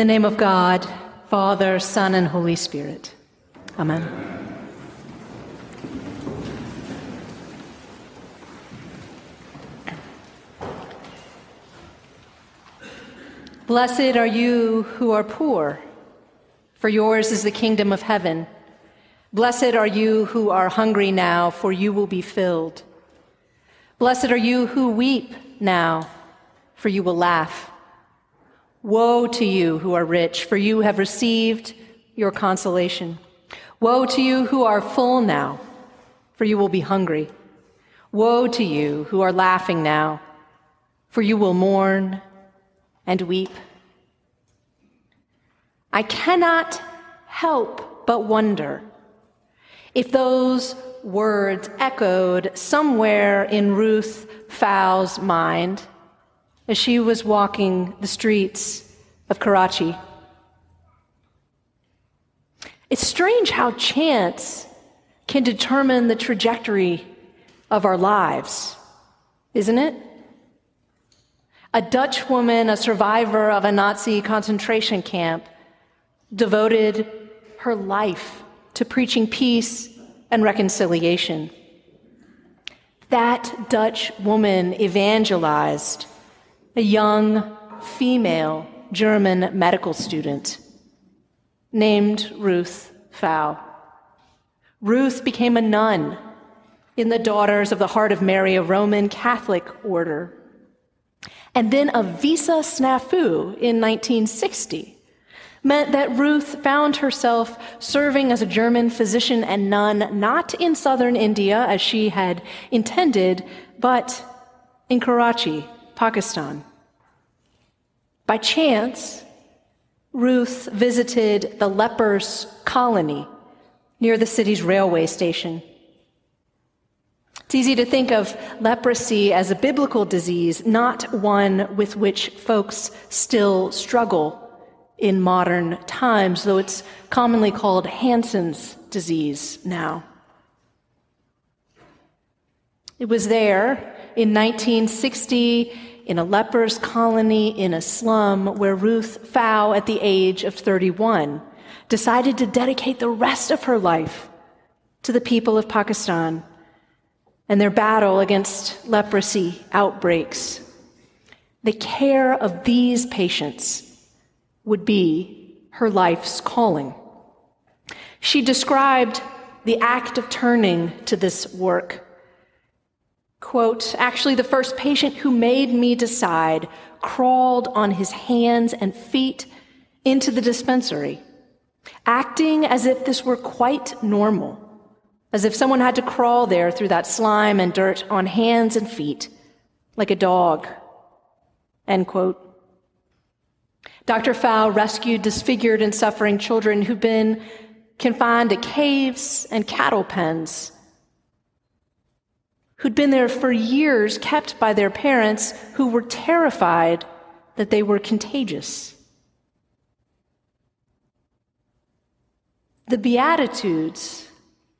In the name of God, Father, Son, and Holy Spirit. Amen. Blessed are you who are poor, for yours is the kingdom of heaven. Blessed are you who are hungry now, for you will be filled. Blessed are you who weep now, for you will laugh. Woe to you who are rich, for you have received your consolation. Woe to you who are full now, for you will be hungry. Woe to you who are laughing now, for you will mourn and weep. I cannot help but wonder if those words echoed somewhere in Ruth Pfau's mind as she was walking the streets of Karachi. It's strange how chance can determine the trajectory of our lives, isn't it? A Dutch woman, a survivor of a Nazi concentration camp, devoted her life to preaching peace and reconciliation. That Dutch woman evangelized a young female German medical student named Ruth Pfau. Ruth became a nun in the Daughters of the Heart of Mary, a Roman Catholic order. And then a visa snafu in 1960 meant that Ruth found herself serving as a German physician and nun, not in southern India as she had intended, but in Karachi, Pakistan. By chance, Ruth visited the lepers' colony near the city's railway station. It's easy to think of leprosy as a biblical disease, not one with which folks still struggle in modern times, though it's commonly called Hansen's disease now. It was there in 1960 in a leper's colony in a slum where Ruth Pfau, at the age of 31, decided to dedicate the rest of her life to the people of Pakistan and their battle against leprosy outbreaks. The care of these patients would be her life's calling. She described the act of turning to this work. Quote, actually, the first patient who made me decide crawled on his hands and feet into the dispensary, acting as if this were quite normal, as if someone had to crawl there through that slime and dirt on hands and feet, like a dog. End quote. Dr. Pfau rescued disfigured and suffering children who'd been confined to caves and cattle pens, who'd been there for years, kept by their parents who were terrified that they were contagious. The Beatitudes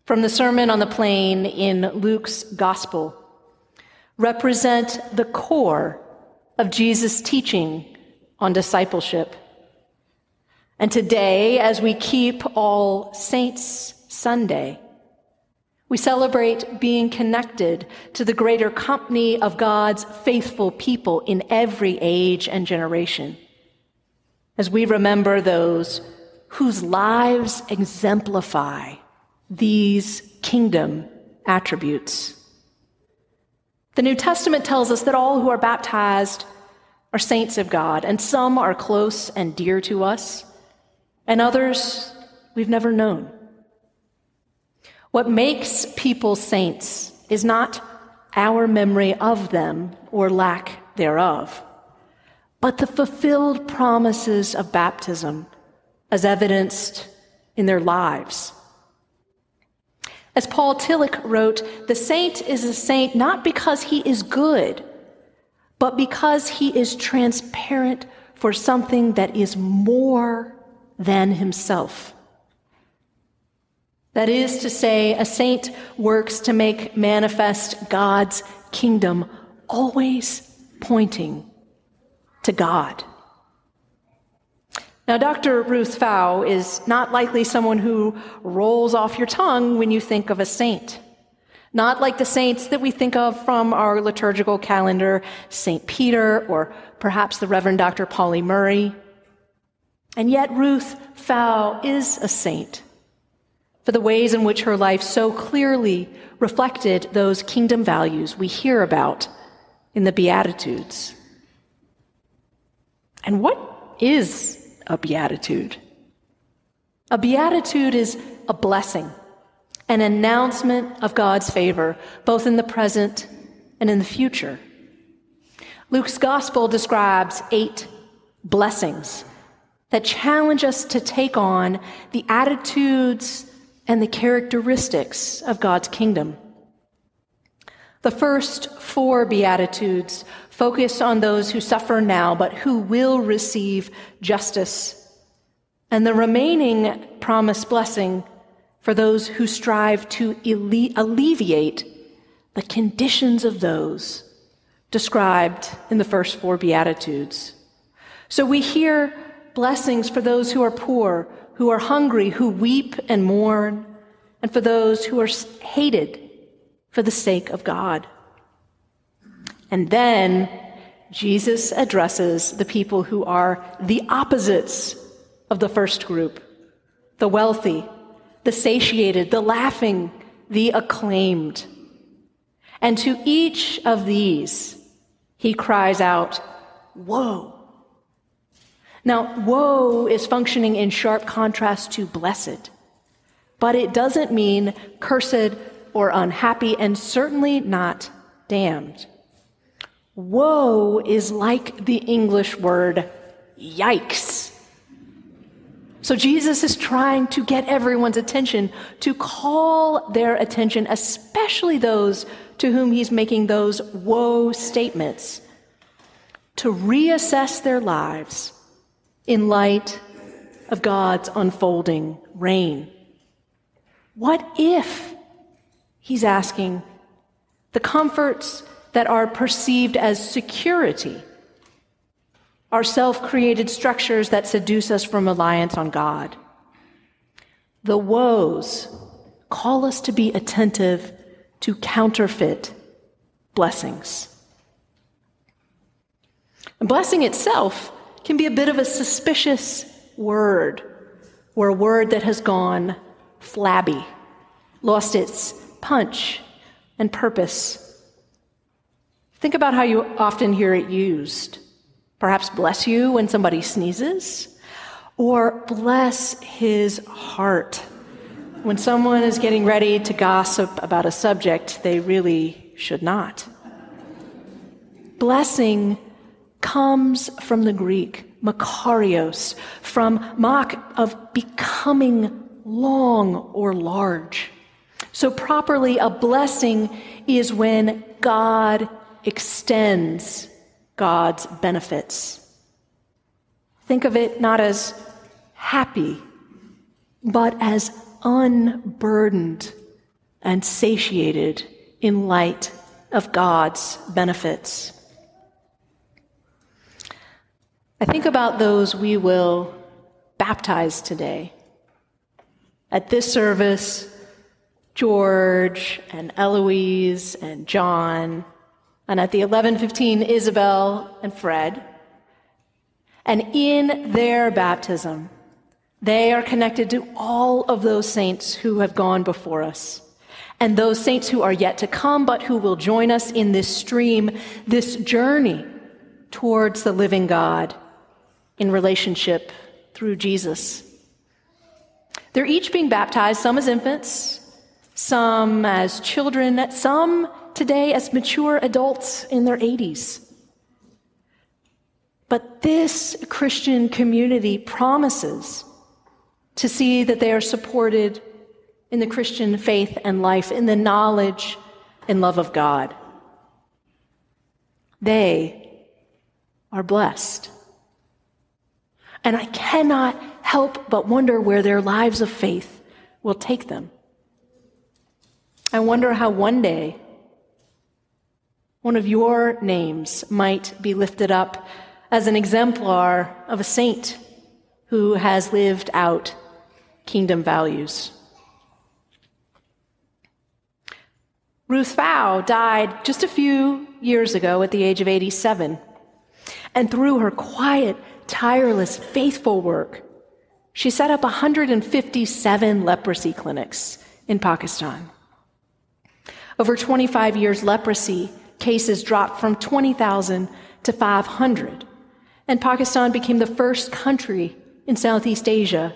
from the Sermon on the Plain in Luke's Gospel represent the core of Jesus' teaching on discipleship. And today, as we keep All Saints Sunday, we celebrate being connected to the greater company of God's faithful people in every age and generation. As we remember those whose lives exemplify these kingdom attributes. The New Testament tells us that all who are baptized are saints of God, and some are close and dear to us, and others we've never known. What makes people saints is not our memory of them or lack thereof, but the fulfilled promises of baptism as evidenced in their lives. As Paul Tillich wrote, the saint is a saint not because he is good but because he is transparent for something that is more than himself. That is to say, a saint works to make manifest God's kingdom, always pointing to God. Now, Dr. Ruth Pfau is not likely someone who rolls off your tongue when you think of a saint. Not like the saints that we think of from our liturgical calendar, St. Peter or perhaps the Reverend Dr. Pauli Murray. And yet, Ruth Pfau is a saint for the ways in which her life so clearly reflected those kingdom values we hear about in the Beatitudes. And what is a beatitude? A beatitude is a blessing, an announcement of God's favor, both in the present and in the future. Luke's gospel describes eight blessings that challenge us to take on the attitudes and the characteristics of God's kingdom. The first four Beatitudes focus on those who suffer now, but who will receive justice. And the remaining promised blessing for those who strive to alleviate the conditions of those described in the first four Beatitudes. So we hear blessings for those who are poor, who are hungry, who weep and mourn, and for those who are hated for the sake of God. And then Jesus addresses the people who are the opposites of the first group the wealthy, the satiated, the laughing, the acclaimed. And to each of these, he cries out, Woe! Now, woe is functioning in sharp contrast to blessed, but it doesn't mean cursed or unhappy, and certainly not damned. Woe is like the English word yikes. So Jesus is trying to get everyone's attention, to call their attention, especially those to whom he's making those woe statements, to reassess their lives in light of God's unfolding reign. What if, he's asking, the comforts that are perceived as security are self created structures that seduce us from reliance on God? The woes call us to be attentive to counterfeit blessings. And blessing itself can be a bit of a suspicious word, or a word that has gone flabby, lost its punch and purpose. Think about how you often hear it used. Perhaps bless you when somebody sneezes, or bless his heart when someone is getting ready to gossip about a subject they really should not. Blessing comes from the Greek makarios, from mak of becoming long or large. So, properly, a blessing is when God extends God's benefits. Think of it not as happy, but as unburdened and satiated in light of God's benefits. I think about those we will baptize today. At this service, George and Eloise and John, and at the 11:15 Isabel and Fred. And in their baptism, they are connected to all of those saints who have gone before us. And those saints who are yet to come, but who will join us in this stream, this journey towards the living God in relationship through Jesus. They're each being baptized, some as infants, some as children, some today as mature adults in their 80s. But this Christian community promises to see that they are supported in the Christian faith and life, in the knowledge and love of God. They are blessed. And I cannot help but wonder where their lives of faith will take them. I wonder how one day one of your names might be lifted up as an exemplar of a saint who has lived out kingdom values. Ruth Pfau died just a few years ago at the age of 87. And through her quiet, tireless, faithful work, she set up 157 leprosy clinics in Pakistan. Over 25 years, leprosy cases dropped from 20,000 to 500. And Pakistan became the first country in Southeast Asia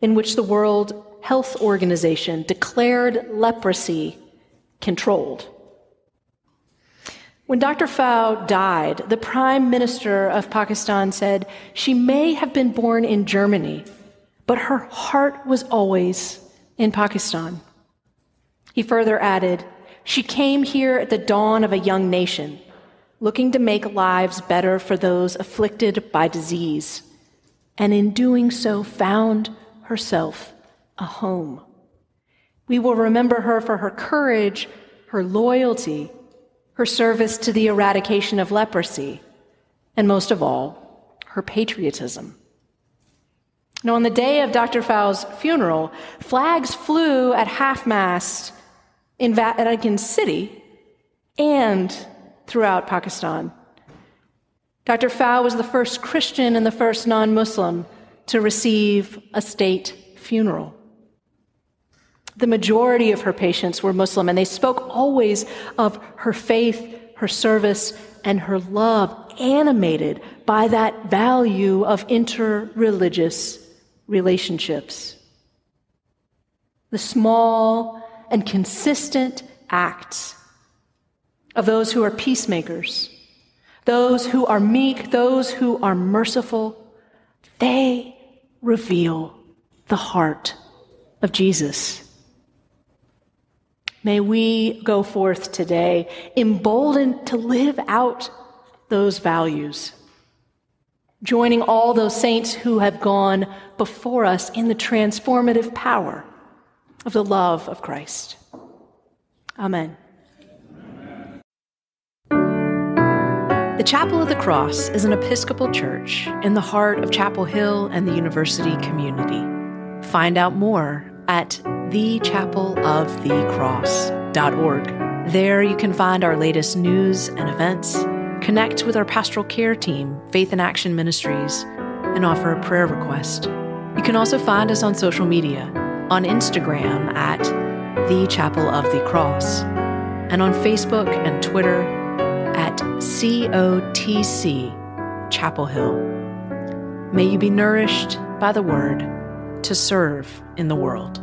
in which the World Health Organization declared leprosy controlled. When Dr. Pfau died, the Prime Minister of Pakistan said she may have been born in Germany, but her heart was always in Pakistan. He further added, She came here at the dawn of a young nation, looking to make lives better for those afflicted by disease, and in doing so found herself a home. We will remember her for her courage, her loyalty, her service to the eradication of leprosy, and most of all, her patriotism. Now, on the day of Dr. Pfau's funeral, flags flew at half mast in Vatican City and throughout Pakistan. Dr. Pfau was the first Christian and the first non Muslim to receive a state funeral. The majority of her patients were Muslim, and they spoke always of her faith, her service, and her love, animated by that value of interreligious relationships. The small and consistent acts of those who are peacemakers, those who are meek, those who are merciful, they reveal the heart of Jesus. May we go forth today emboldened to live out those values, joining all those saints who have gone before us in the transformative power of the love of Christ. Amen. The Chapel of the Cross is an Episcopal church in the heart of Chapel Hill and the university community. Find out more at thechapelofthecross.org. There you can find our latest news and events, connect with our pastoral care team, Faith in Action Ministries, and offer a prayer request. You can also find us on social media, on Instagram at The Chapel of the Cross, and on Facebook and Twitter at COTC Chapel Hill. May you be nourished by the word to serve in the world.